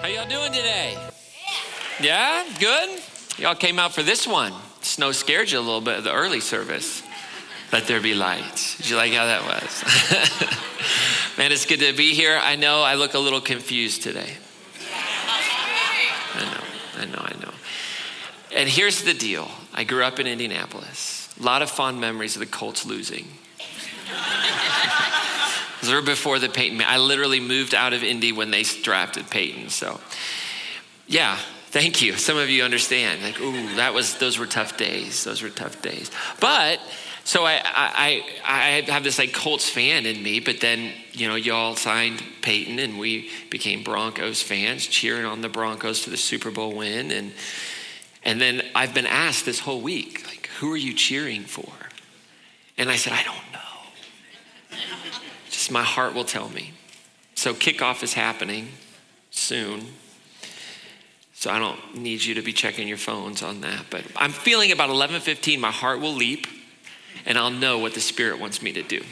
How y'all doing today? Yeah, good? Y'all came out for this one. Snow scared you a little bit of the early service. Let there be light. Did you like how that was? Man, it's good to be here. I know I look a little confused today. I know, I know, I know. And here's the deal I grew up in Indianapolis. A lot of fond memories of the Colts losing. Those were before the Peyton. I literally moved out of Indy when they drafted Peyton. So, yeah, thank you. Some of you understand. Like, ooh, that was those were tough days. Those were tough days. But so I I I have this like Colts fan in me. But then you know y'all signed Peyton, and we became Broncos fans, cheering on the Broncos to the Super Bowl win. And and then I've been asked this whole week, like, who are you cheering for? And I said, I don't. My heart will tell me. So kickoff is happening soon. So I don't need you to be checking your phones on that. But I'm feeling about 11:15 my heart will leap and I'll know what the spirit wants me to do.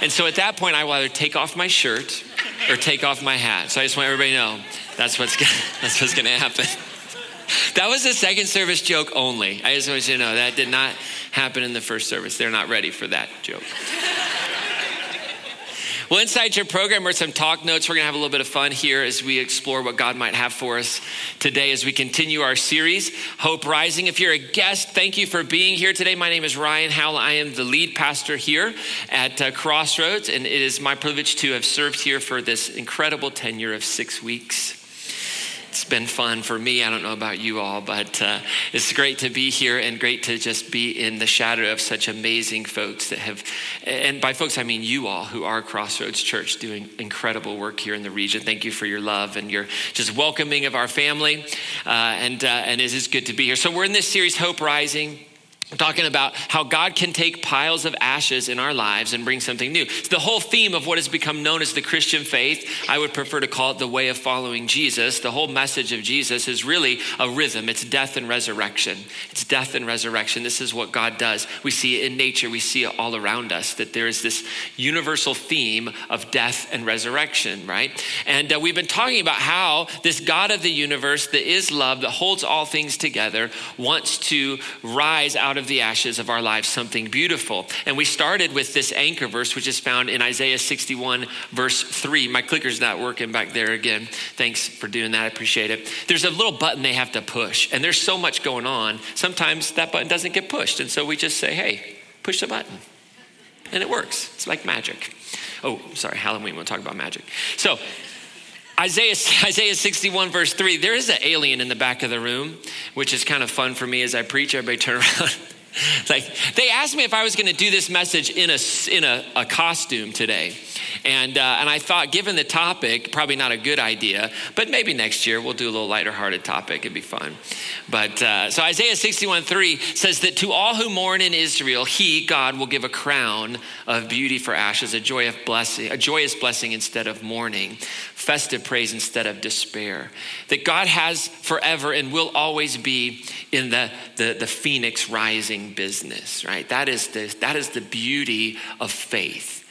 and so at that point I will either take off my shirt or take off my hat. So I just want everybody to know that's what's gonna, that's what's going to happen. That was a second service joke only. I just want you to know that did not happen in the first service. They're not ready for that joke. Well, inside your program are some talk notes. We're going to have a little bit of fun here as we explore what God might have for us today as we continue our series, Hope Rising. If you're a guest, thank you for being here today. My name is Ryan Howell. I am the lead pastor here at uh, Crossroads, and it is my privilege to have served here for this incredible tenure of six weeks. It's been fun for me. I don't know about you all, but uh, it's great to be here and great to just be in the shadow of such amazing folks that have, and by folks, I mean you all who are Crossroads Church doing incredible work here in the region. Thank you for your love and your just welcoming of our family. Uh, and, uh, and it is good to be here. So we're in this series, Hope Rising talking about how God can take piles of ashes in our lives and bring something new. It's the whole theme of what has become known as the Christian faith. I would prefer to call it the way of following Jesus. The whole message of Jesus is really a rhythm. It's death and resurrection. It's death and resurrection. This is what God does. We see it in nature. We see it all around us that there is this universal theme of death and resurrection, right? And uh, we've been talking about how this God of the universe that is love, that holds all things together, wants to rise out of of the ashes of our lives something beautiful. And we started with this anchor verse, which is found in Isaiah 61, verse 3. My clicker's not working back there again. Thanks for doing that. I appreciate it. There's a little button they have to push, and there's so much going on. Sometimes that button doesn't get pushed. And so we just say, hey, push the button. And it works. It's like magic. Oh, sorry, Halloween, we'll talk about magic. So, Isaiah, Isaiah 61, verse 3, there is an alien in the back of the room, which is kind of fun for me as I preach. Everybody turn around. like they asked me if I was going to do this message in a in a, a costume today, and uh, and I thought, given the topic, probably not a good idea. But maybe next year we'll do a little lighter-hearted topic. It'd be fun. But uh, so Isaiah 61 3 says that to all who mourn in Israel, He God will give a crown of beauty for ashes, a joy of blessing, a joyous blessing instead of mourning, festive praise instead of despair. That God has forever and will always be in the the, the phoenix rising business, right? That is the, that is the beauty of faith.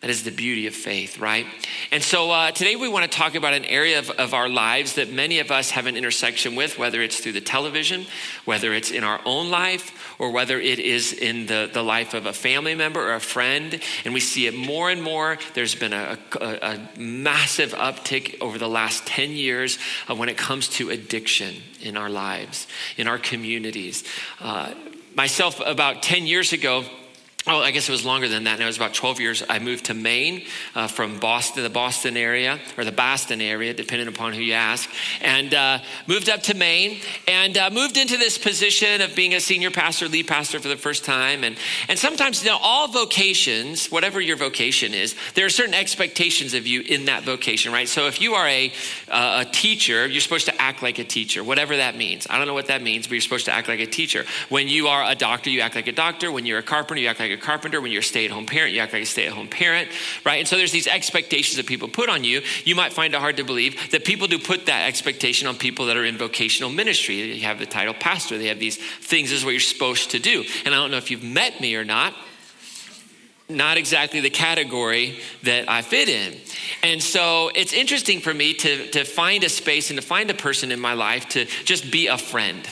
That is the beauty of faith, right? And so uh, today we want to talk about an area of, of our lives that many of us have an intersection with, whether it's through the television, whether it's in our own life, or whether it is in the, the life of a family member or a friend. And we see it more and more. There's been a, a, a massive uptick over the last 10 years when it comes to addiction in our lives, in our communities. Uh, myself about 10 years ago Oh, I guess it was longer than that. And it was about 12 years. I moved to Maine uh, from Boston, the Boston area, or the Boston area, depending upon who you ask, and uh, moved up to Maine and uh, moved into this position of being a senior pastor, lead pastor for the first time. And, and sometimes, you know, all vocations, whatever your vocation is, there are certain expectations of you in that vocation, right? So if you are a, a teacher, you're supposed to act like a teacher, whatever that means. I don't know what that means, but you're supposed to act like a teacher. When you are a doctor, you act like a doctor. When you're a carpenter, you act like a carpenter, when you're a stay at home parent, you act like a stay at home parent, right? And so there's these expectations that people put on you. You might find it hard to believe that people do put that expectation on people that are in vocational ministry. You have the title pastor, they have these things, this is what you're supposed to do. And I don't know if you've met me or not. not exactly the category that I fit in. And so it's interesting for me to, to find a space and to find a person in my life to just be a friend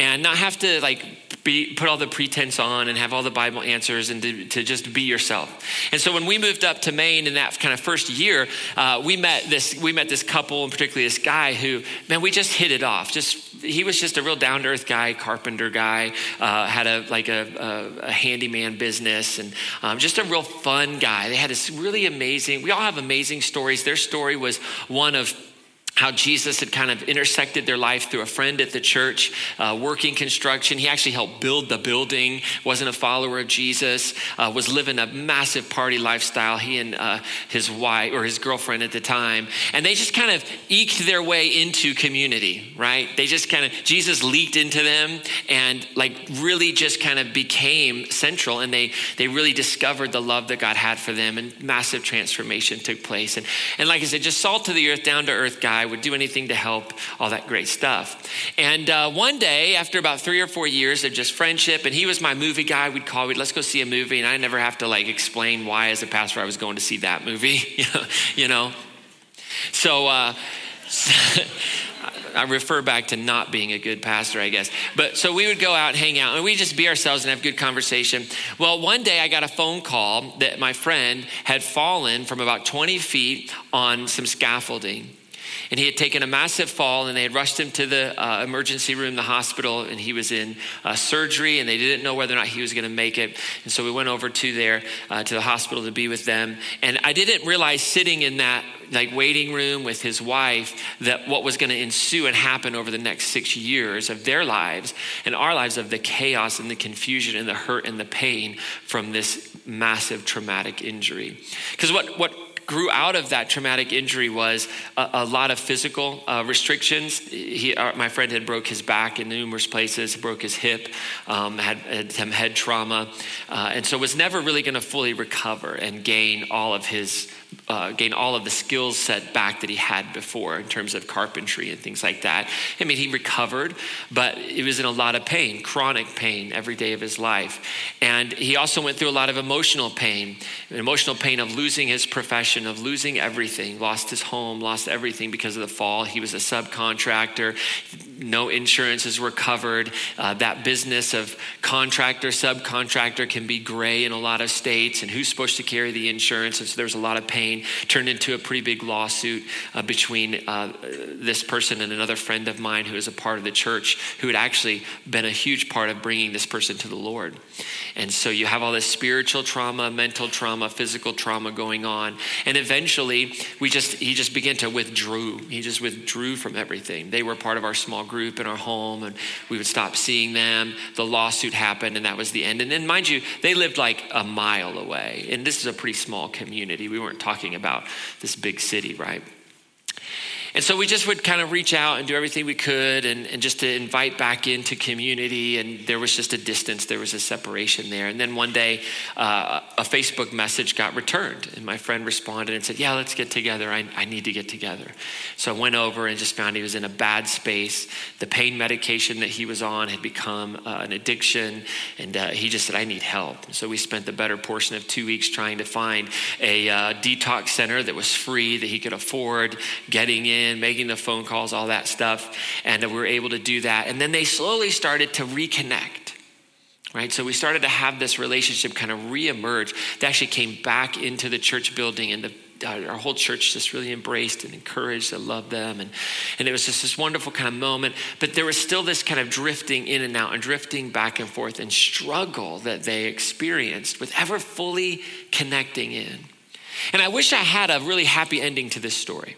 and not have to like be, put all the pretense on and have all the Bible answers and to, to, just be yourself. And so when we moved up to Maine in that kind of first year, uh, we met this we met this couple and particularly this guy who man we just hit it off. Just he was just a real down to earth guy, carpenter guy, uh, had a like a, a, a handyman business and um, just a real fun guy. They had this really amazing. We all have amazing stories. Their story was one of how Jesus had kind of intersected their life through a friend at the church, uh, working construction. He actually helped build the building, wasn't a follower of Jesus, uh, was living a massive party lifestyle, he and uh, his wife or his girlfriend at the time. And they just kind of eked their way into community, right? They just kind of, Jesus leaked into them and like really just kind of became central. And they, they really discovered the love that God had for them and massive transformation took place. And, and like I said, just salt to the earth, down to earth guy would do anything to help, all that great stuff. And uh, one day, after about three or four years of just friendship, and he was my movie guy, we'd call, we'd let's go see a movie, and I never have to like explain why, as a pastor, I was going to see that movie, you know. So, uh, I refer back to not being a good pastor, I guess. But so we would go out hang out and we just be ourselves and have good conversation. Well, one day I got a phone call that my friend had fallen from about 20 feet on some scaffolding and he had taken a massive fall and they had rushed him to the uh, emergency room the hospital and he was in uh, surgery and they didn't know whether or not he was going to make it. And so we went over to there uh, to the hospital to be with them. And i didn't realize sitting in that like waiting room with his wife that what was going to ensue and happen over the next six years of their lives and our lives of the chaos and the confusion and the hurt and the pain from this massive traumatic injury. Because what what grew out of that traumatic injury was a, a lot of physical uh, restrictions. He, uh, my friend had broke his back in numerous places, broke his hip, um, had, had, some head trauma, uh, and so was never really going to fully recover and gain all of his uh, gain all of the skills set back that he had before in terms of carpentry and things like that. I mean, he recovered, but he was in a lot of pain, chronic pain every day of his life. And he also went through a lot of emotional pain, emotional pain of losing his profession, of losing everything, lost his home, lost everything because of the fall. He was a subcontractor, no insurances were covered. Uh, that business of contractor, subcontractor can be gray in a lot of states, and who's supposed to carry the insurance? And so there's a lot of pain turned into a pretty big lawsuit uh, between uh, this person and another friend of mine who is a part of the church who had actually been a huge part of bringing this person to the Lord. And so you have all this spiritual trauma, mental trauma, physical trauma going on. And eventually, we just he just began to withdrew. He just withdrew from everything. They were part of our small group in our home, and we would stop seeing them. The lawsuit happened, and that was the end. And then, mind you, they lived like a mile away. And this is a pretty small community. We weren't talking talking about this big city, right? And so we just would kind of reach out and do everything we could and, and just to invite back into community. And there was just a distance, there was a separation there. And then one day, uh, a Facebook message got returned. And my friend responded and said, Yeah, let's get together. I, I need to get together. So I went over and just found he was in a bad space. The pain medication that he was on had become uh, an addiction. And uh, he just said, I need help. And so we spent the better portion of two weeks trying to find a uh, detox center that was free, that he could afford, getting in in, making the phone calls, all that stuff. And we were able to do that. And then they slowly started to reconnect. Right? So we started to have this relationship kind of reemerge. They actually came back into the church building and the uh, our whole church just really embraced and encouraged and loved them. And, and it was just this wonderful kind of moment. But there was still this kind of drifting in and out and drifting back and forth and struggle that they experienced with ever fully connecting in. And I wish I had a really happy ending to this story.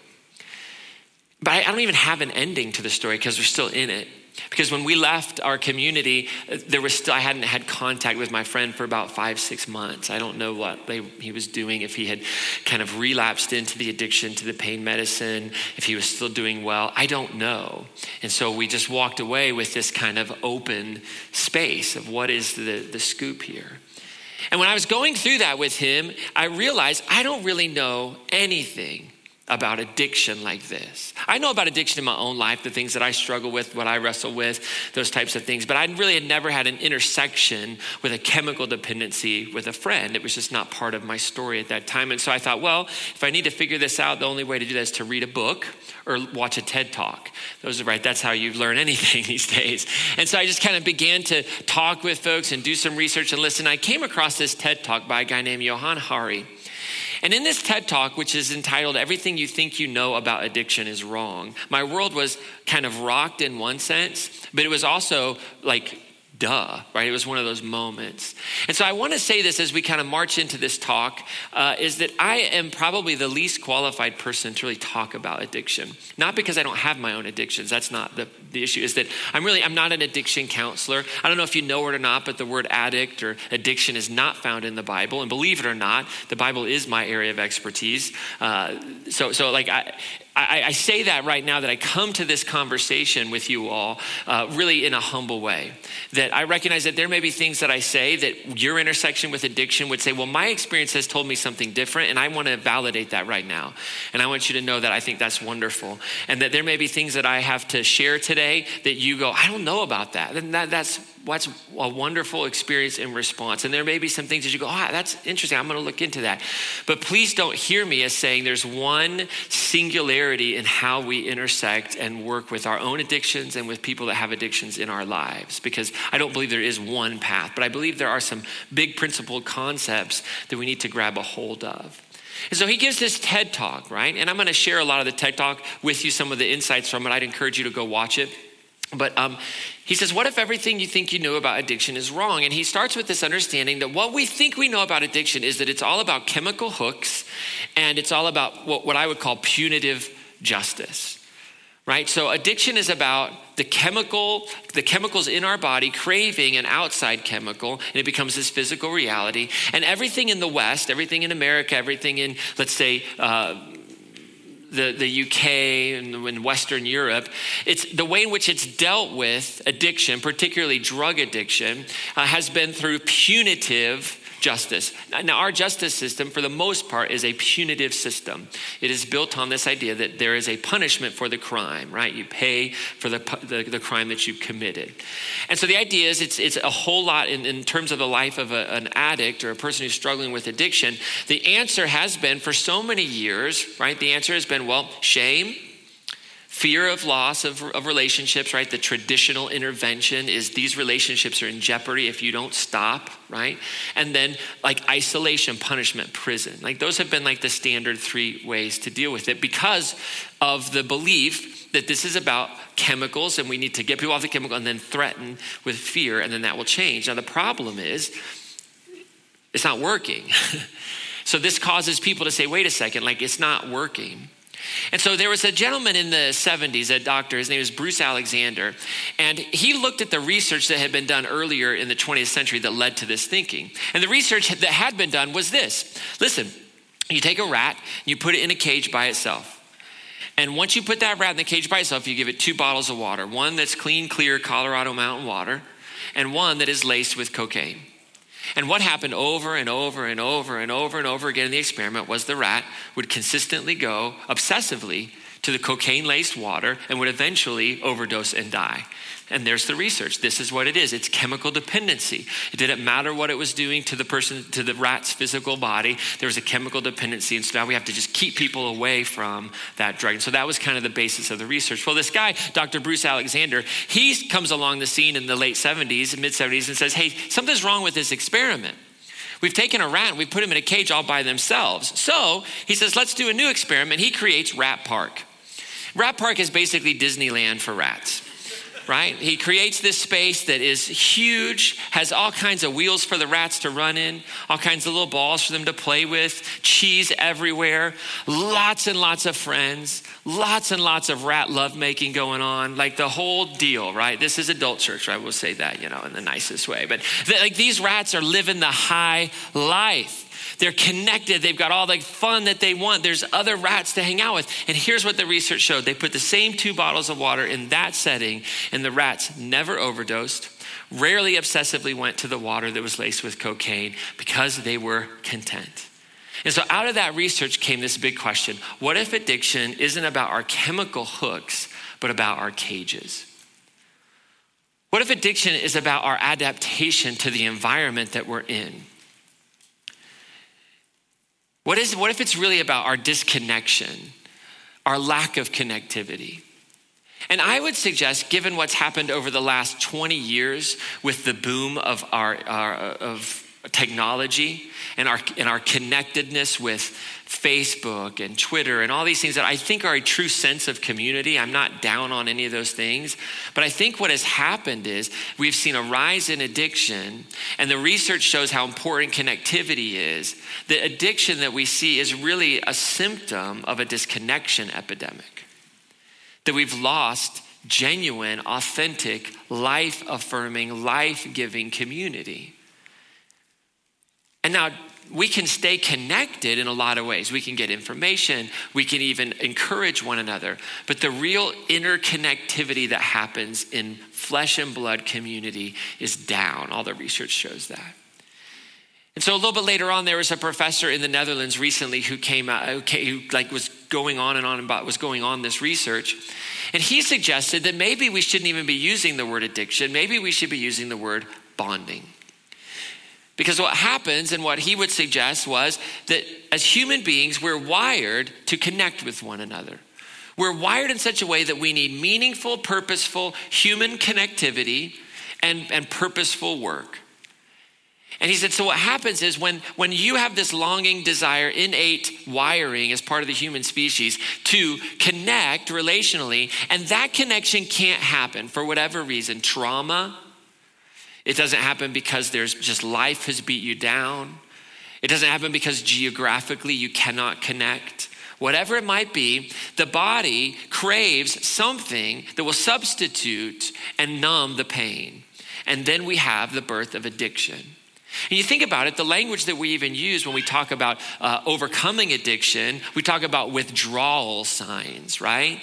But I, don't even have an ending to the story because we're still in it. Because when we left our community, uh, there was still, I hadn't had contact with my friend for about five, six months. I don't know what they, he was doing, if he had kind of relapsed into the addiction to the pain medicine, if he was still doing well. I don't know. And so we just walked away with this kind of open space of what is the, the scoop here. And when I was going through that with him, I realized I don't really know anything about addiction like this. I know about addiction in my own life, the things that I struggle with, what I wrestle with, those types of things, but I really had never had an intersection with a chemical dependency with a friend. It was just not part of my story at that time. And so I thought, well, if I need to figure this out, the only way to do that is to read a book or watch a TED talk. Those are right, that's how you learn anything these days. And so I just kind of began to talk with folks and do some research and listen. I came across this TED talk by a guy named Johann Hari. And in this TED talk, which is entitled Everything You Think You Know About Addiction is Wrong, my world was kind of rocked in one sense, but it was also like duh, right? It was one of those moments. And so I want to say this as we kind of march into this talk uh, is that I am probably the least qualified person to really talk about addiction. Not because I don't have my own addictions. That's not the, the issue. Is that I'm really, I'm not an addiction counselor. I don't know if you know it or not, but the word addict or addiction is not found in the Bible. And believe it or not, the Bible is my area of expertise. Uh, so, so like I, I, I, say that right now that I come to this conversation with you all uh, really in a humble way. That I recognize that there may be things that I say that your intersection with addiction would say, well, my experience has told me something different, and I want to validate that right now. And I want you to know that I think that's wonderful. And that there may be things that I have to share today that you go, I don't know about that. And that, that's what's a wonderful experience in response. And there may be some things that you go, ah, oh, that's interesting. I'm going to look into that. But please don't hear me as saying there's one singularity in how we intersect and work with our own addictions and with people that have addictions in our lives. Because I don't believe there is one path, but I believe there are some big principled concepts that we need to grab a hold of. And so he gives this TED talk, right? And I'm going to share a lot of the TED talk with you, some of the insights from it. I'd encourage you to go watch it. But um, he says, What if everything you think you know about addiction is wrong? And he starts with this understanding that what we think we know about addiction is that it's all about chemical hooks and it's all about what, what I would call punitive justice. Right? So addiction is about the chemical, the chemicals in our body craving an outside chemical, and it becomes this physical reality. And everything in the West, everything in America, everything in, let's say, uh, the, the UK and in Western Europe, it's the way in which it's dealt with addiction, particularly drug addiction, uh, has been through punitive justice. Now, our justice system, for the most part, is a punitive system. It is built on this idea that there is a punishment for the crime, right? You pay for the, the, the crime that you've committed. And so the idea is it's, it's a whole lot in, in terms of the life of a, an addict or a person who's struggling with addiction. The answer has been for so many years, right? The answer has been, well, shame Fear of loss of, of relationships, right? The traditional intervention is these relationships are in jeopardy if you don't stop, right? And then like isolation, punishment, prison. Like those have been like the standard three ways to deal with it because of the belief that this is about chemicals and we need to get people off the chemical and then threaten with fear and then that will change. Now the problem is it's not working. so this causes people to say, wait a second, like it's not working. And so there was a gentleman in the 70s, a doctor, his name is Bruce Alexander, and he looked at the research that had been done earlier in the 20th century that led to this thinking. And the research that had been done was this listen, you take a rat, you put it in a cage by itself. And once you put that rat in the cage by itself, you give it two bottles of water one that's clean, clear Colorado mountain water, and one that is laced with cocaine. And what happened over and over and over and over and over again in the experiment was the rat would consistently go obsessively to the cocaine laced water and would eventually overdose and die. And there's the research. This is what it is. It's chemical dependency. It didn't matter what it was doing to the person, to the rat's physical body. There was a chemical dependency. And so now we have to just keep people away from that drug. And so that was kind of the basis of the research. Well, this guy, Dr. Bruce Alexander, he comes along the scene in the late 70s, mid 70s, and says, hey, something's wrong with this experiment. We've taken a rat and we put him in a cage all by themselves. So he says, let's do a new experiment. He creates Rat Park. Rat Park is basically Disneyland for rats right? He creates this space that is huge, has all kinds of wheels for the rats to run in, all kinds of little balls for them to play with, cheese everywhere, lots and lots of friends, lots and lots of rat lovemaking going on, like the whole deal, right? This is adult church, right? We'll say that, you know, in the nicest way. But like these rats are living the high life. They're connected. They've got all the fun that they want. There's other rats to hang out with. And here's what the research showed they put the same two bottles of water in that setting, and the rats never overdosed, rarely obsessively went to the water that was laced with cocaine because they were content. And so out of that research came this big question what if addiction isn't about our chemical hooks, but about our cages? What if addiction is about our adaptation to the environment that we're in? What, is, what if it's really about our disconnection, our lack of connectivity? And I would suggest, given what's happened over the last 20 years with the boom of our, our of technology and our, and our connectedness with Facebook and Twitter and all these things that I think are a true sense of community. I'm not down on any of those things. But I think what has happened is we've seen a rise in addiction, and the research shows how important connectivity is. The addiction that we see is really a symptom of a disconnection epidemic, that we've lost genuine, authentic, life affirming, life giving community. And now we can stay connected in a lot of ways. We can get information, we can even encourage one another. But the real interconnectivity that happens in flesh and blood community is down. All the research shows that. And so a little bit later on, there was a professor in the Netherlands recently who came out, okay, who like was going on and on about was going on this research. And he suggested that maybe we shouldn't even be using the word addiction. Maybe we should be using the word bonding. Because what happens and what he would suggest was that as human beings, we're wired to connect with one another. We're wired in such a way that we need meaningful, purposeful human connectivity and, and purposeful work. And he said, so what happens is when, when you have this longing, desire, innate wiring as part of the human species to connect relationally, and that connection can't happen for whatever reason trauma, it doesn't happen because there's just life has beat you down. It doesn't happen because geographically you cannot connect. Whatever it might be, the body craves something that will substitute and numb the pain. And then we have the birth of addiction. And you think about it, the language that we even use when we talk about uh, overcoming addiction, we talk about withdrawal signs, right?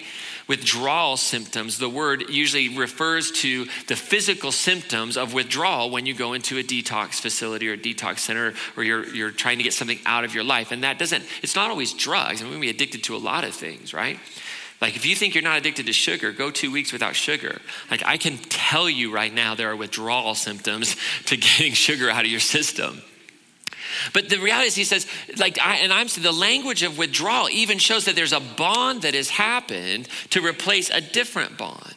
Withdrawal symptoms, the word usually refers to the physical symptoms of withdrawal when you go into a detox facility or detox center or you're, you're trying to get something out of your life. And that doesn't, it's not always drugs. I mean, we be addicted to a lot of things, right? Like, if you think you're not addicted to sugar, go two weeks without sugar. Like, I can tell you right now, there are withdrawal symptoms to getting sugar out of your system. But the reality is, he says, like, I, and I'm saying the language of withdrawal even shows that there's a bond that has happened to replace a different bond.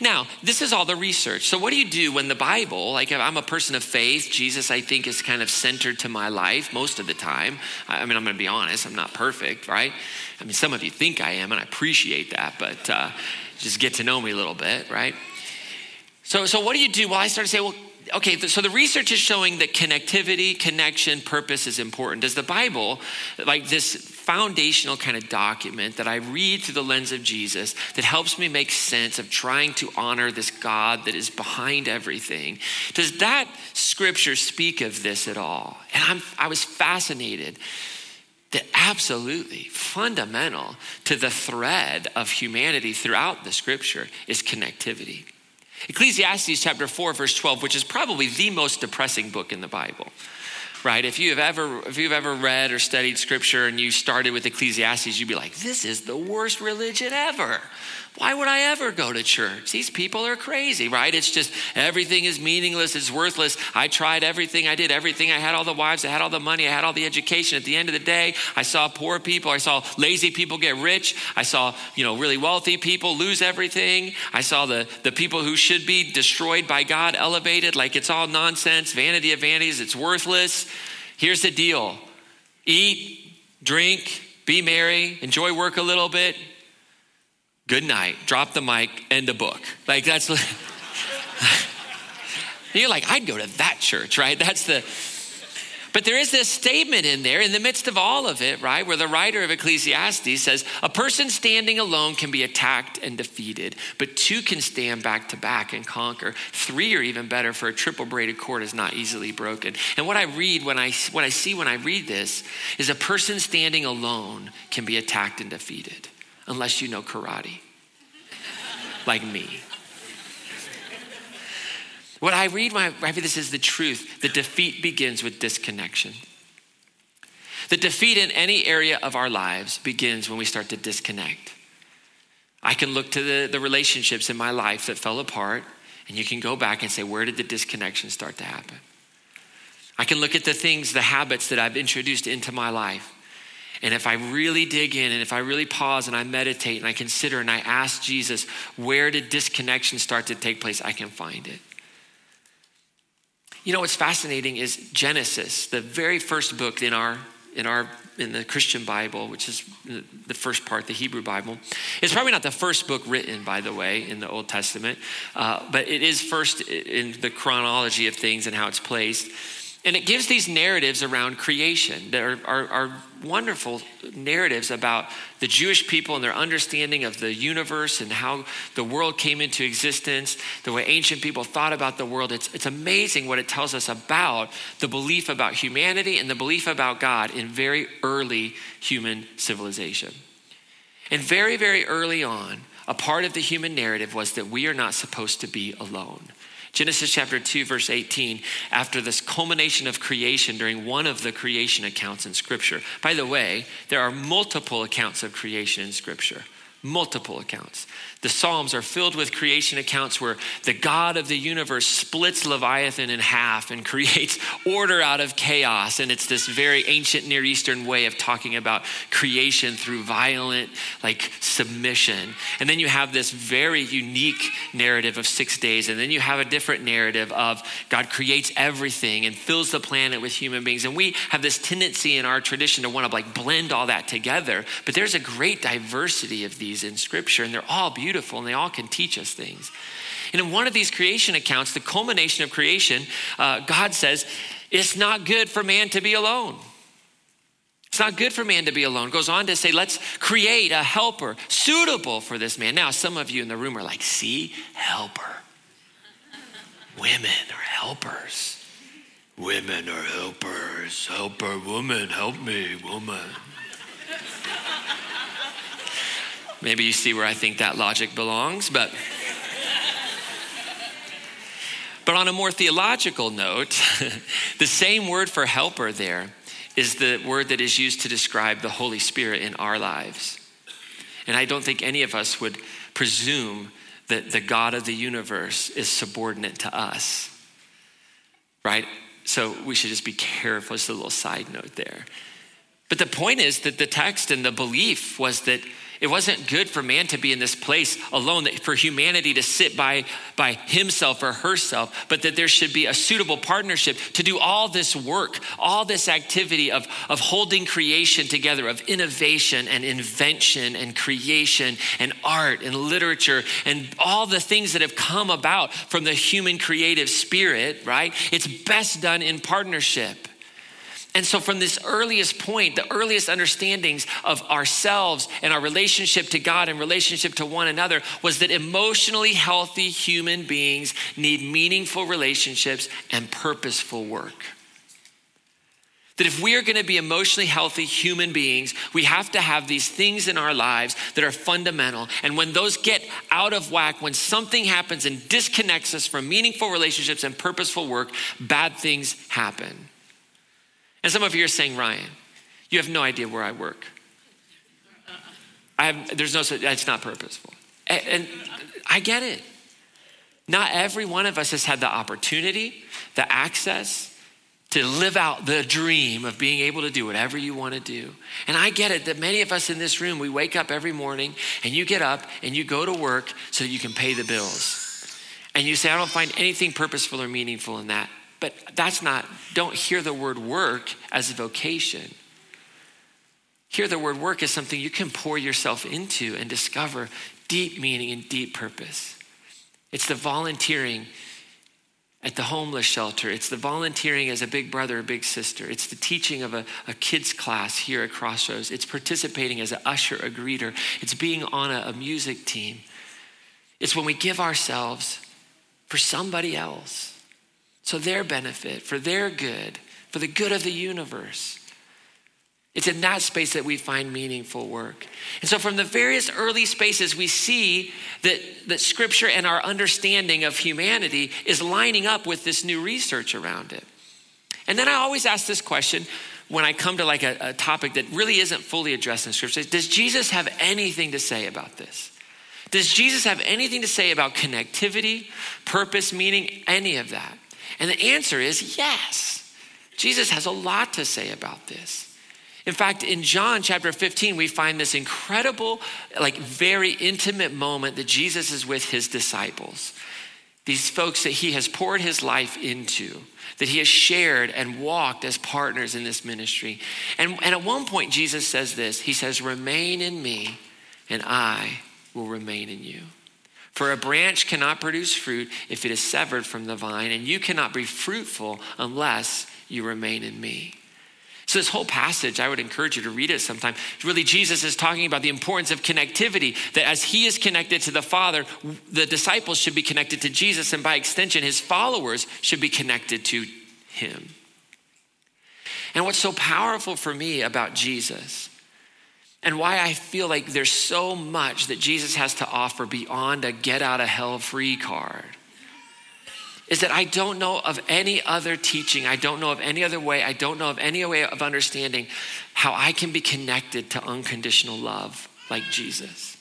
Now, this is all the research. So, what do you do when the Bible, like I'm a person of faith, Jesus, I think, is kind of centered to my life most of the time. I mean, I'm going to be honest, I'm not perfect, right? I mean, some of you think I am, and I appreciate that, but uh, just get to know me a little bit, right? So, so what do you do? Well, I started to say, well, okay, so the research is showing that connectivity, connection, purpose is important. Does the Bible, like this foundational kind of document that I read through the lens of Jesus that helps me make sense of trying to honor this God that is behind everything, does that scripture speak of this at all? And I'm, I was fascinated that absolutely fundamental to the thread of humanity throughout the scripture is connectivity. Ecclesiastes chapter 4, verse 12, which is probably the most depressing book in the Bible. Right? If you have ever if you've ever read or studied scripture and you started with Ecclesiastes, you'd be like, this is the worst religion ever. Why would I ever go to church? These people are crazy, right? It's just everything is meaningless, it's worthless. I tried everything, I did everything. I had all the wives, I had all the money, I had all the education. At the end of the day, I saw poor people, I saw lazy people get rich, I saw, you know, really wealthy people lose everything. I saw the, the people who should be destroyed by God elevated, like it's all nonsense, vanity of vanities, it's worthless. Here's the deal eat, drink, be merry, enjoy work a little bit, good night, drop the mic, end the book. Like that's, you're like, I'd go to that church, right? That's the, but there is this statement in there in the midst of all of it, right? Where the writer of Ecclesiastes says, a person standing alone can be attacked and defeated, but two can stand back to back and conquer. Three are even better, for a triple braided cord is not easily broken. And what I read when I, what I see when I read this is a person standing alone can be attacked and defeated unless you know karate, like me. What I read when I read this is the truth. The defeat begins with disconnection. The defeat in any area of our lives begins when we start to disconnect. I can look to the, the relationships in my life that fell apart, and you can go back and say, where did the disconnection start to happen? I can look at the things, the habits that I've introduced into my life. And if I really dig in and if I really pause and I meditate and I consider and I ask Jesus, where did disconnection start to take place? I can find it. You know what's fascinating is Genesis, the very first book in our in our in the Christian Bible, which is the first part, the Hebrew Bible. It's probably not the first book written, by the way, in the Old Testament, uh, but it is first in the chronology of things and how it's placed. And it gives these narratives around creation that are, are, are, wonderful narratives about the Jewish people and their understanding of the universe and how the world came into existence, the way ancient people thought about the world. It's, it's amazing what it tells us about the belief about humanity and the belief about God in very early human civilization. And very, very early on, a part of the human narrative was that we are not supposed to be alone. Genesis chapter 2, verse 18, after this culmination of creation during one of the creation accounts in Scripture. By the way, there are multiple accounts of creation in Scripture multiple accounts. The Psalms are filled with creation accounts where the God of the universe splits Leviathan in half and creates order out of chaos. And it's this very ancient Near Eastern way of talking about creation through violent, like submission. And then you have this very unique narrative of six days. And then you have a different narrative of God creates everything and fills the planet with human beings. And we have this tendency in our tradition to want to like blend all that together. But there's a great diversity of these in Scripture, and they're all beautiful and they all can teach us things. And in one of these creation accounts, the culmination of creation, uh, God says, It's not good for man to be alone. It's not good for man to be alone. Goes on to say, let's create a helper suitable for this man. Now, some of you in the room are like, see, helper. Women are helpers. Women are helpers. Helper, woman, help me, woman. Maybe you see where I think that logic belongs, but. But on a more theological note, the same word for helper there is the word that is used to describe the Holy Spirit in our lives. And I don't think any of us would presume that the God of the universe is subordinate to us, right? So we should just be careful. Just a little side note there. But the point is that the text and the belief was that it wasn't good for man to be in this place alone, for humanity to sit by, by himself or herself, but that there should be a suitable partnership to do all this work, all this activity of, of holding creation together, of innovation and invention and creation and art and literature and all the things that have come about from the human creative spirit, right? It's best done in partnership. And so, from this earliest point, the earliest understandings of ourselves and our relationship to God and relationship to one another was that emotionally healthy human beings need meaningful relationships and purposeful work. That if we are going to be emotionally healthy human beings, we have to have these things in our lives that are fundamental. And when those get out of whack, when something happens and disconnects us from meaningful relationships and purposeful work, bad things happen. And some of you are saying, Ryan, you have no idea where I work. I have, there's no, it's not purposeful. And, and I get it. Not every one of us has had the opportunity, the access to live out the dream of being able to do whatever you want to do. And I get it that many of us in this room, we wake up every morning and you get up and you go to work so you can pay the bills. And you say, I don't find anything purposeful or meaningful in that. But that's not, don't hear the word work as a vocation. Hear the word work as something you can pour yourself into and discover deep meaning and deep purpose. It's the volunteering at the homeless shelter. It's the volunteering as a big brother a big sister. It's the teaching of a, a kids class here at Crossroads. It's participating as an usher, a greeter. It's being on a, a music team. It's when we give ourselves for somebody else so their benefit, for their good, for the good of the universe. It's in that space that we find meaningful work. And so, from the various early spaces, we see that, that scripture and our understanding of humanity is lining up with this new research around it. And then I always ask this question when I come to like a, a topic that really isn't fully addressed in Scripture. Does Jesus have anything to say about this? Does Jesus have anything to say about connectivity, purpose, meaning, any of that? And the answer is yes. Jesus has a lot to say about this. In fact, in John chapter 15, we find this incredible, like very intimate moment that Jesus is with his disciples. These folks that he has poured his life into, that he has shared and walked as partners in this ministry. And, and at one point, Jesus says this He says, Remain in me, and I will remain in you. For a branch cannot produce fruit if it is severed from the vine, and you cannot be fruitful unless you remain in me. So, this whole passage, I would encourage you to read it sometime. Really, Jesus is talking about the importance of connectivity, that as he is connected to the Father, the disciples should be connected to Jesus, and by extension, his followers should be connected to him. And what's so powerful for me about Jesus, and why I feel like there's so much that Jesus has to offer beyond a get out of hell free card is that I don't know of any other teaching. I don't know of any other way. I don't know of any way of understanding how I can be connected to unconditional love like Jesus.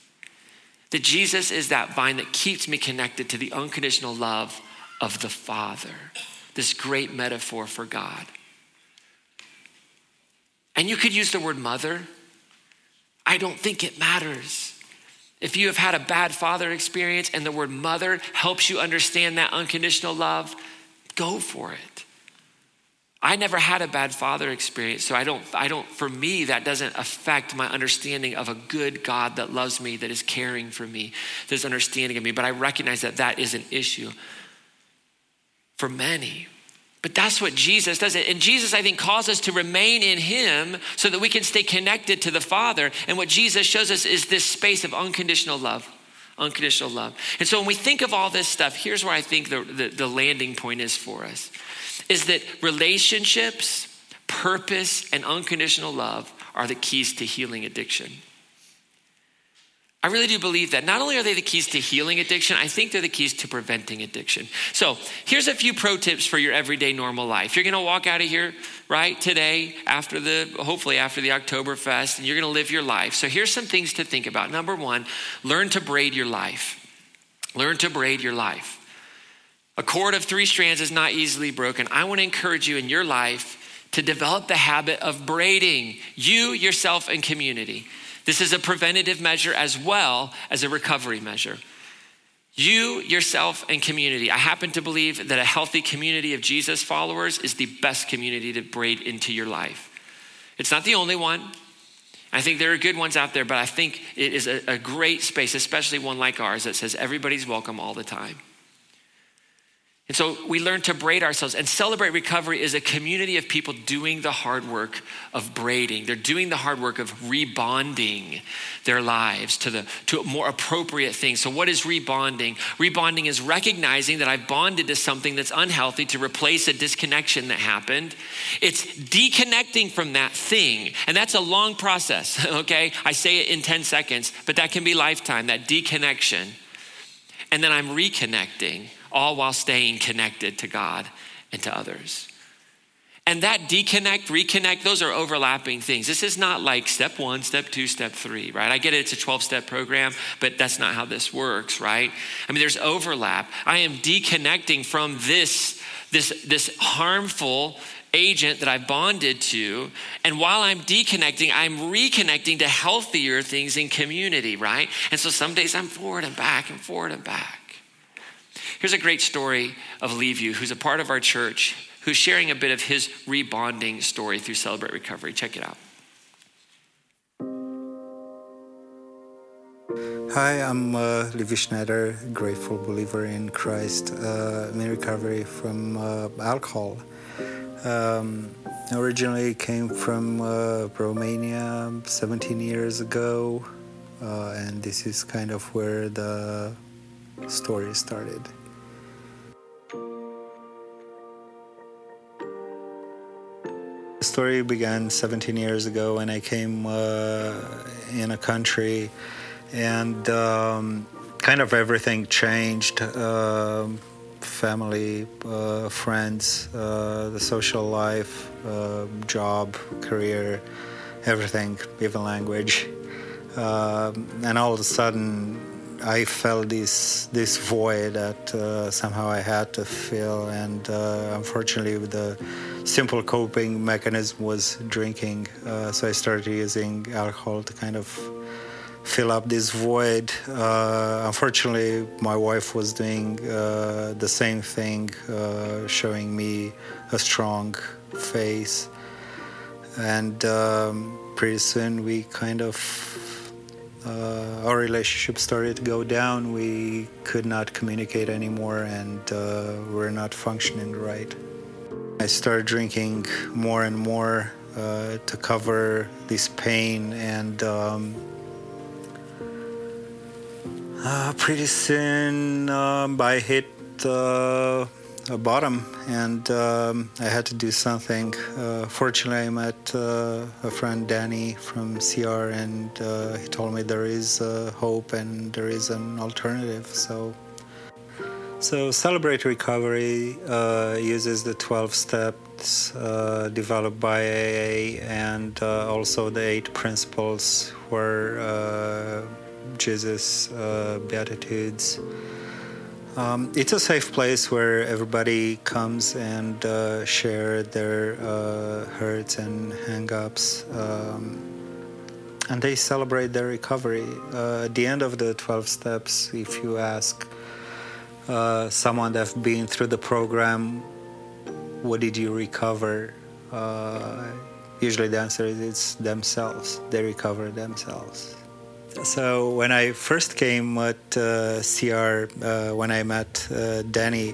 That Jesus is that vine that keeps me connected to the unconditional love of the Father. This great metaphor for God. And you could use the word mother. I don't think it matters. If you have had a bad father experience and the word mother helps you understand that unconditional love, go for it. I never had a bad father experience, so I don't, I don't, for me, that doesn't affect my understanding of a good God that loves me, that is caring for me, that is understanding of me. But I recognize that that is an issue for many. But that's what Jesus does. It. And Jesus, I think, calls us to remain in Him so that we can stay connected to the Father. And what Jesus shows us is this space of unconditional love. Unconditional love. And so when we think of all this stuff, here's where I think the, the, the landing point is for us is that relationships, purpose, and unconditional love are the keys to healing addiction. I really do believe that. Not only are they the keys to healing addiction, I think they're the keys to preventing addiction. So, here's a few pro tips for your everyday normal life. You're gonna walk out of here, right, today, after the, hopefully after the Oktoberfest, and you're gonna live your life. So, here's some things to think about. Number one, learn to braid your life. Learn to braid your life. A cord of three strands is not easily broken. I wanna encourage you in your life to develop the habit of braiding you, yourself, and community. This is a preventative measure as well as a recovery measure. You, yourself, and community. I happen to believe that a healthy community of Jesus followers is the best community to braid into your life. It's not the only one. I think there are good ones out there, but I think it is a, a great space, especially one like ours that says everybody's welcome all the time. And so we learn to braid ourselves. And Celebrate Recovery is a community of people doing the hard work of braiding. They're doing the hard work of rebonding their lives to, the, to more appropriate things. So, what is rebonding? Rebonding is recognizing that I've bonded to something that's unhealthy to replace a disconnection that happened. It's deconnecting from that thing. And that's a long process, okay? I say it in 10 seconds, but that can be lifetime, that deconnection. And then I'm reconnecting all while staying connected to God and to others. And that deconnect, reconnect, those are overlapping things. This is not like step one, step two, step three, right? I get it, it's a 12 step program, but that's not how this works, right? I mean, there's overlap. I am deconnecting from this, this, this harmful agent that I bonded to. And while I'm deconnecting, I'm reconnecting to healthier things in community, right? And so some days I'm forward and back and forward and back. Here's a great story of Levi, who's a part of our church, who's sharing a bit of his rebonding story through Celebrate Recovery. Check it out. Hi, I'm uh, Levi Schneider, grateful believer in Christ, uh, in recovery from uh, alcohol. Um, originally came from uh, Romania 17 years ago, uh, and this is kind of where the story started. The story began 17 years ago when I came uh, in a country and um, kind of everything changed. Uh, family, uh, friends, uh, the social life, uh, job, career, everything, even language. Um, and all of a sudden, I felt this this void that uh, somehow I had to fill, and uh, unfortunately, the simple coping mechanism was drinking. Uh, so I started using alcohol to kind of fill up this void. Uh, unfortunately, my wife was doing uh, the same thing, uh, showing me a strong face, and um, pretty soon we kind of uh, our relationship started to go down. We could not communicate anymore, and uh, we're not functioning right. I started drinking more and more uh, to cover this pain, and um, uh, pretty soon um, I hit uh, bottom and um, I had to do something. Uh, fortunately, I met uh, a friend, Danny from CR, and uh, he told me there is hope and there is an alternative. So, so Celebrate Recovery uh, uses the 12 steps uh, developed by AA and uh, also the eight principles where Jesus' Beatitudes. Um, it's a safe place where everybody comes and uh, share their uh, hurts and hangups, um, and they celebrate their recovery. Uh, at the end of the 12 steps, if you ask uh, someone that's been through the program, what did you recover? Uh, usually the answer is it's themselves. They recover themselves. So when I first came at uh, CR, uh, when I met uh, Danny,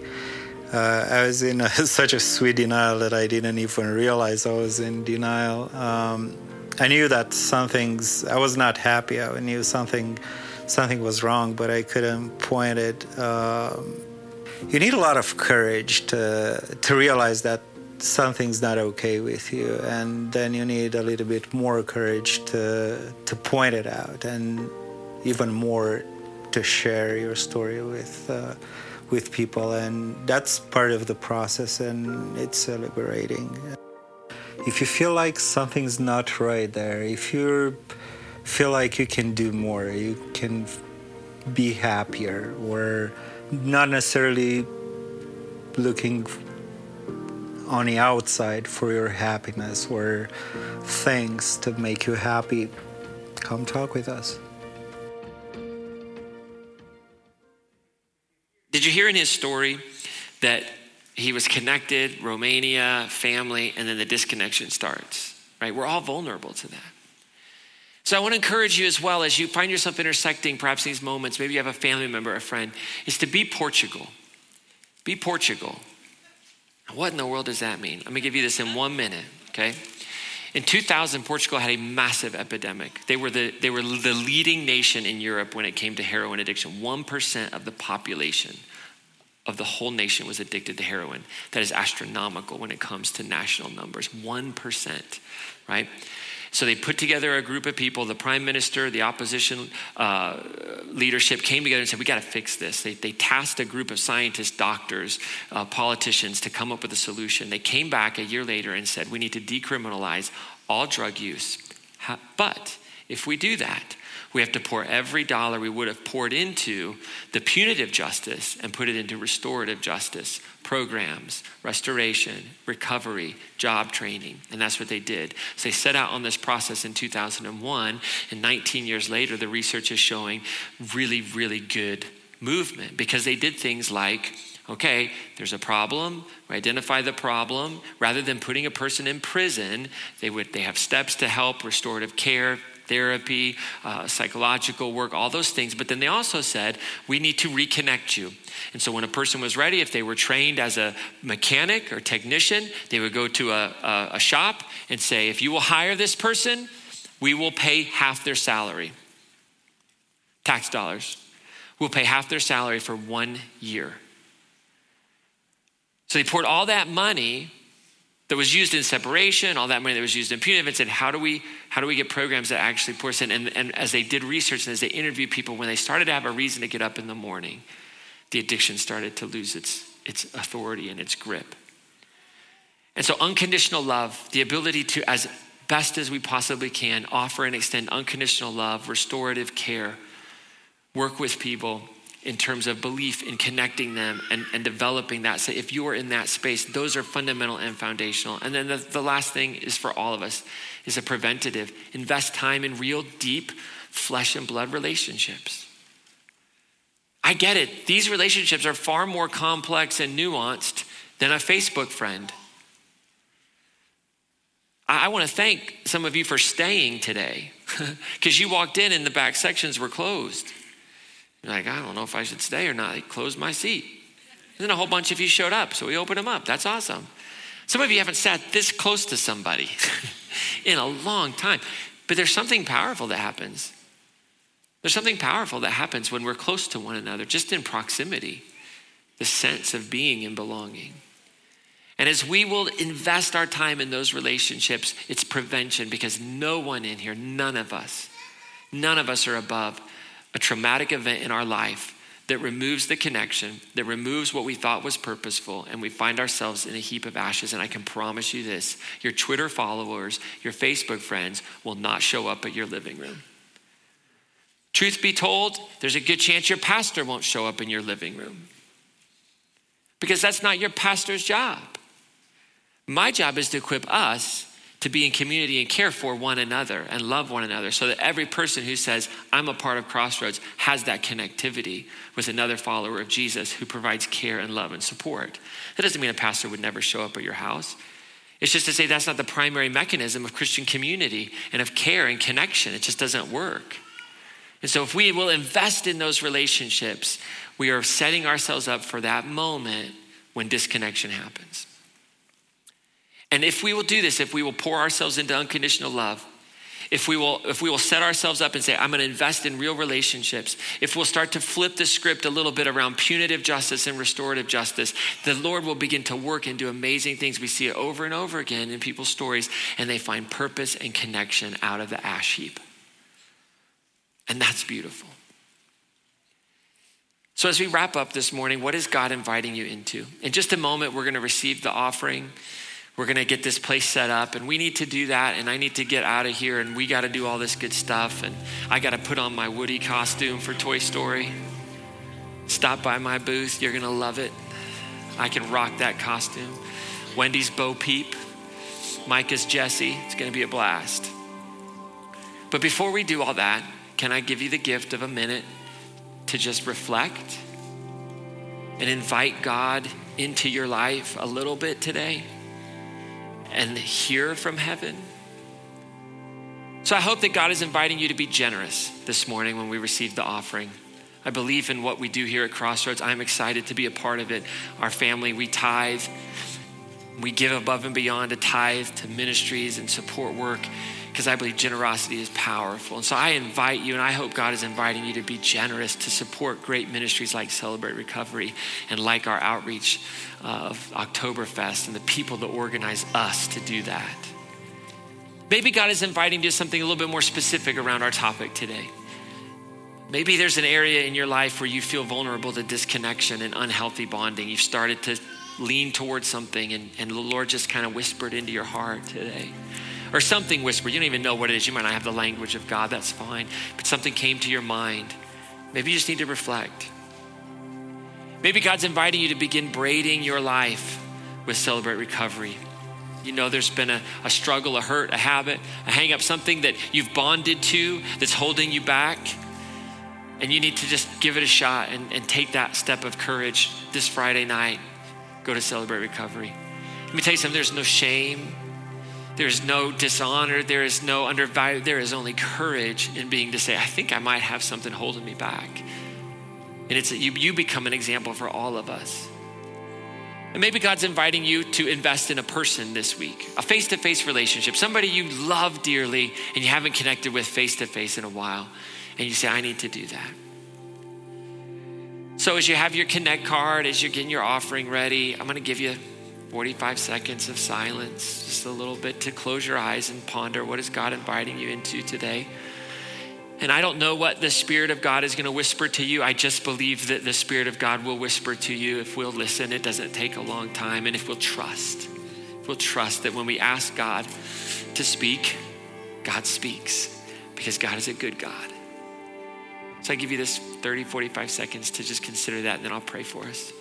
uh, I was in a, such a sweet denial that I didn't even realize I was in denial. Um, I knew that something's. I was not happy. I knew something, something was wrong, but I couldn't point it. Um, you need a lot of courage to to realize that something's not okay with you and then you need a little bit more courage to to point it out and even more to share your story with uh, with people. And that's part of the process and it's liberating if you feel like something's not right there if you feel like you can do more you can be happier or not necessarily looking on the outside for your happiness or things to make you happy, come talk with us. Did you hear in his story that he was connected, Romania, family, and then the disconnection starts, right? We're all vulnerable to that. So I want to encourage you as well as you find yourself intersecting perhaps these moments, maybe you have a family member, a friend, is to be Portugal. Be Portugal. What in the world does that mean? Let me give you this in one minute, okay? In 2000, Portugal had a massive epidemic. They were, the, they were the leading nation in Europe when it came to heroin addiction. 1% of the population of the whole nation was addicted to heroin. That is astronomical when it comes to national numbers. 1%, right? So they put together a group of people. The prime minister, the opposition uh, leadership came together and said, We got to fix this. They, they, tasked a group of scientists, doctors, uh, politicians to come up with a solution. They came back a year later and said, We need to decriminalize all drug use. But if we do that, we have to pour every dollar we would have poured into the punitive justice and put it into restorative justice programs, restoration, recovery, job training. And that's what they did. So they set out on this process in 2001. And 19 years later, the research is showing really, really good movement because they did things like okay, there's a problem, we identify the problem. Rather than putting a person in prison, they would they have steps to help restorative care, therapy, uh, psychological work, all those things. But then they also said, we need to reconnect you. And so when a person was ready, if they were trained as a mechanic or technician, they would go to a, a, a shop and say, if you will hire this person, we will pay half their salary. Tax dollars. We'll pay half their salary for one year. So they poured all that money that was used in separation, all that money that was used in punitive, and said, how do we, how do we get programs that actually pour us in? And, and as they did research and as they interviewed people, when they started to have a reason to get up in the morning, the addiction started to lose its, its authority and its grip. And so, unconditional love, the ability to, as best as we possibly can, offer and extend unconditional love, restorative care, work with people in terms of belief in connecting them and, and developing that. So, if you are in that space, those are fundamental and foundational. And then the, the last thing is for all of us is a preventative. Invest time in real, deep, flesh and blood relationships. I get it. These relationships are far more complex and nuanced than a Facebook friend. I, want to thank some of you for staying today because you walked in and the back sections were closed. You're like, I don't know if I should stay or not. They closed my seat. And then a whole bunch of you showed up, so we opened them up. That's awesome. Some of you haven't sat this close to somebody in a long time, but there's something powerful that happens. There's something powerful that happens when we're close to one another, just in proximity, the sense of being and belonging. And as we will invest our time in those relationships, it's prevention because no one in here, none of us, none of us are above a traumatic event in our life that removes the connection, that removes what we thought was purposeful, and we find ourselves in a heap of ashes. And I can promise you this your Twitter followers, your Facebook friends will not show up at your living room. Truth be told, there's a good chance your pastor won't show up in your living room because that's not your pastor's job. My job is to equip us to be in community and care for one another and love one another so that every person who says, I'm a part of Crossroads, has that connectivity with another follower of Jesus who provides care and love and support. That doesn't mean a pastor would never show up at your house. It's just to say that's not the primary mechanism of Christian community and of care and connection. It just doesn't work. And so, if we will invest in those relationships, we are setting ourselves up for that moment when disconnection happens. And if we will do this, if we will pour ourselves into unconditional love, if we will if we will set ourselves up and say i'm going to invest in real relationships if we'll start to flip the script a little bit around punitive justice and restorative justice the lord will begin to work and do amazing things. We see it over and over again in people's stories and they find purpose and connection out of the ash heap. And that's beautiful. So as we wrap up this morning what is god inviting you into? In just a moment we're going to receive the offering we're going to get this place set up and we need to do that and i need to get out of here and we got to do all this good stuff and i got to put on my woody costume for toy story. Stop by my booth you're going to love it. I can rock that costume. Wendy's bo peep. Micah's jesse. It's going to be a blast. But before we do all that can i give you the gift of a minute to just reflect and invite god into your life a little bit today and hear from heaven. So I hope that God is inviting you to be generous this morning when we receive the offering. I believe in what we do here at Crossroads. I'm excited to be a part of it. Our family, we tithe. We give above and beyond to tithe to ministries and support work because I believe generosity is powerful. And so I invite you, and I hope God is inviting you to be generous to support great ministries like Celebrate Recovery and like our outreach uh, of Oktoberfest and the people that organize us to do that. Maybe God is inviting you to something a little bit more specific around our topic today. Maybe there's an area in your life where you feel vulnerable to disconnection and unhealthy bonding. You've started to lean towards something, and, and the Lord just kind of whispered into your heart today or something whispered. You don't even know what it is. You might not have the language of God, that's fine. But something came to your mind. Maybe you just need to reflect. Maybe God's inviting you to begin braiding your life with Celebrate Recovery. You know, there's been a, a struggle, a hurt, a habit, a hang up, something that you've bonded to that's holding you back. And you need to just give it a shot and, and take that step of courage this Friday night. Go to Celebrate Recovery. Let me tell you something there's no shame, there's no dishonor. There is no undervalue. There is only courage in being to say, I think I might have something holding me back. And it's you, you become an example for all of us. And maybe God's inviting you to invest in a person this week, a face to face relationship, somebody you love dearly and you haven't connected with face to face in a while. And you say, I need to do that. So as you have your Connect card, as you're getting your offering ready, I'm going to give you 45 seconds of silence, just a little bit to close your eyes and ponder what is God inviting you into today. And I don't know what the Spirit of God is going to whisper to you. I just believe that the Spirit of God will whisper to you if we'll listen. It doesn't take a long time. And if we'll trust, if we'll trust that when we ask God to speak, God speaks because God is a good God. So I give you this 30, 45 seconds to just consider that, and then I'll pray for us.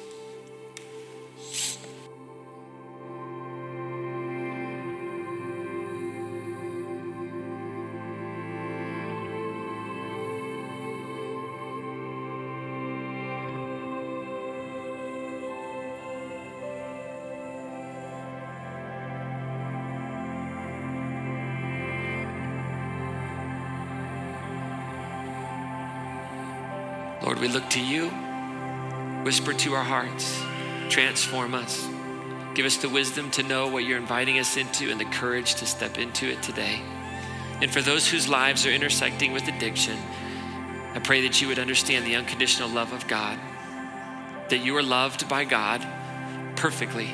Lord, we look to you. Whisper to our hearts. Transform us. Give us the wisdom to know what you're inviting us into and the courage to step into it today. And for those whose lives are intersecting with addiction, I pray that you would understand the unconditional love of God, that you are loved by God perfectly,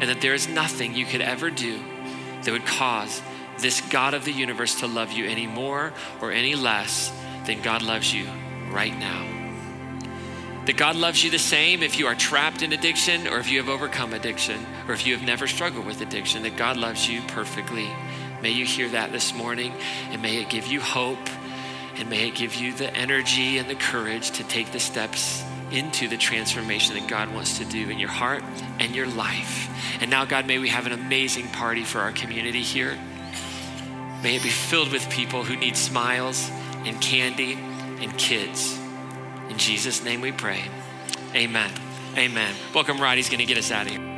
and that there is nothing you could ever do that would cause this God of the universe to love you any more or any less than God loves you right now. That God loves you the same if you are trapped in addiction or if you have overcome addiction or if you have never struggled with addiction, that God loves you perfectly. May you hear that this morning and may it give you hope and may it give you the energy and the courage to take the steps into the transformation that God wants to do in your heart and your life. And now, God, may we have an amazing party for our community here. May it be filled with people who need smiles and candy and kids. In Jesus' name we pray. Amen. Amen. Welcome, Roddy's going to get us out of here.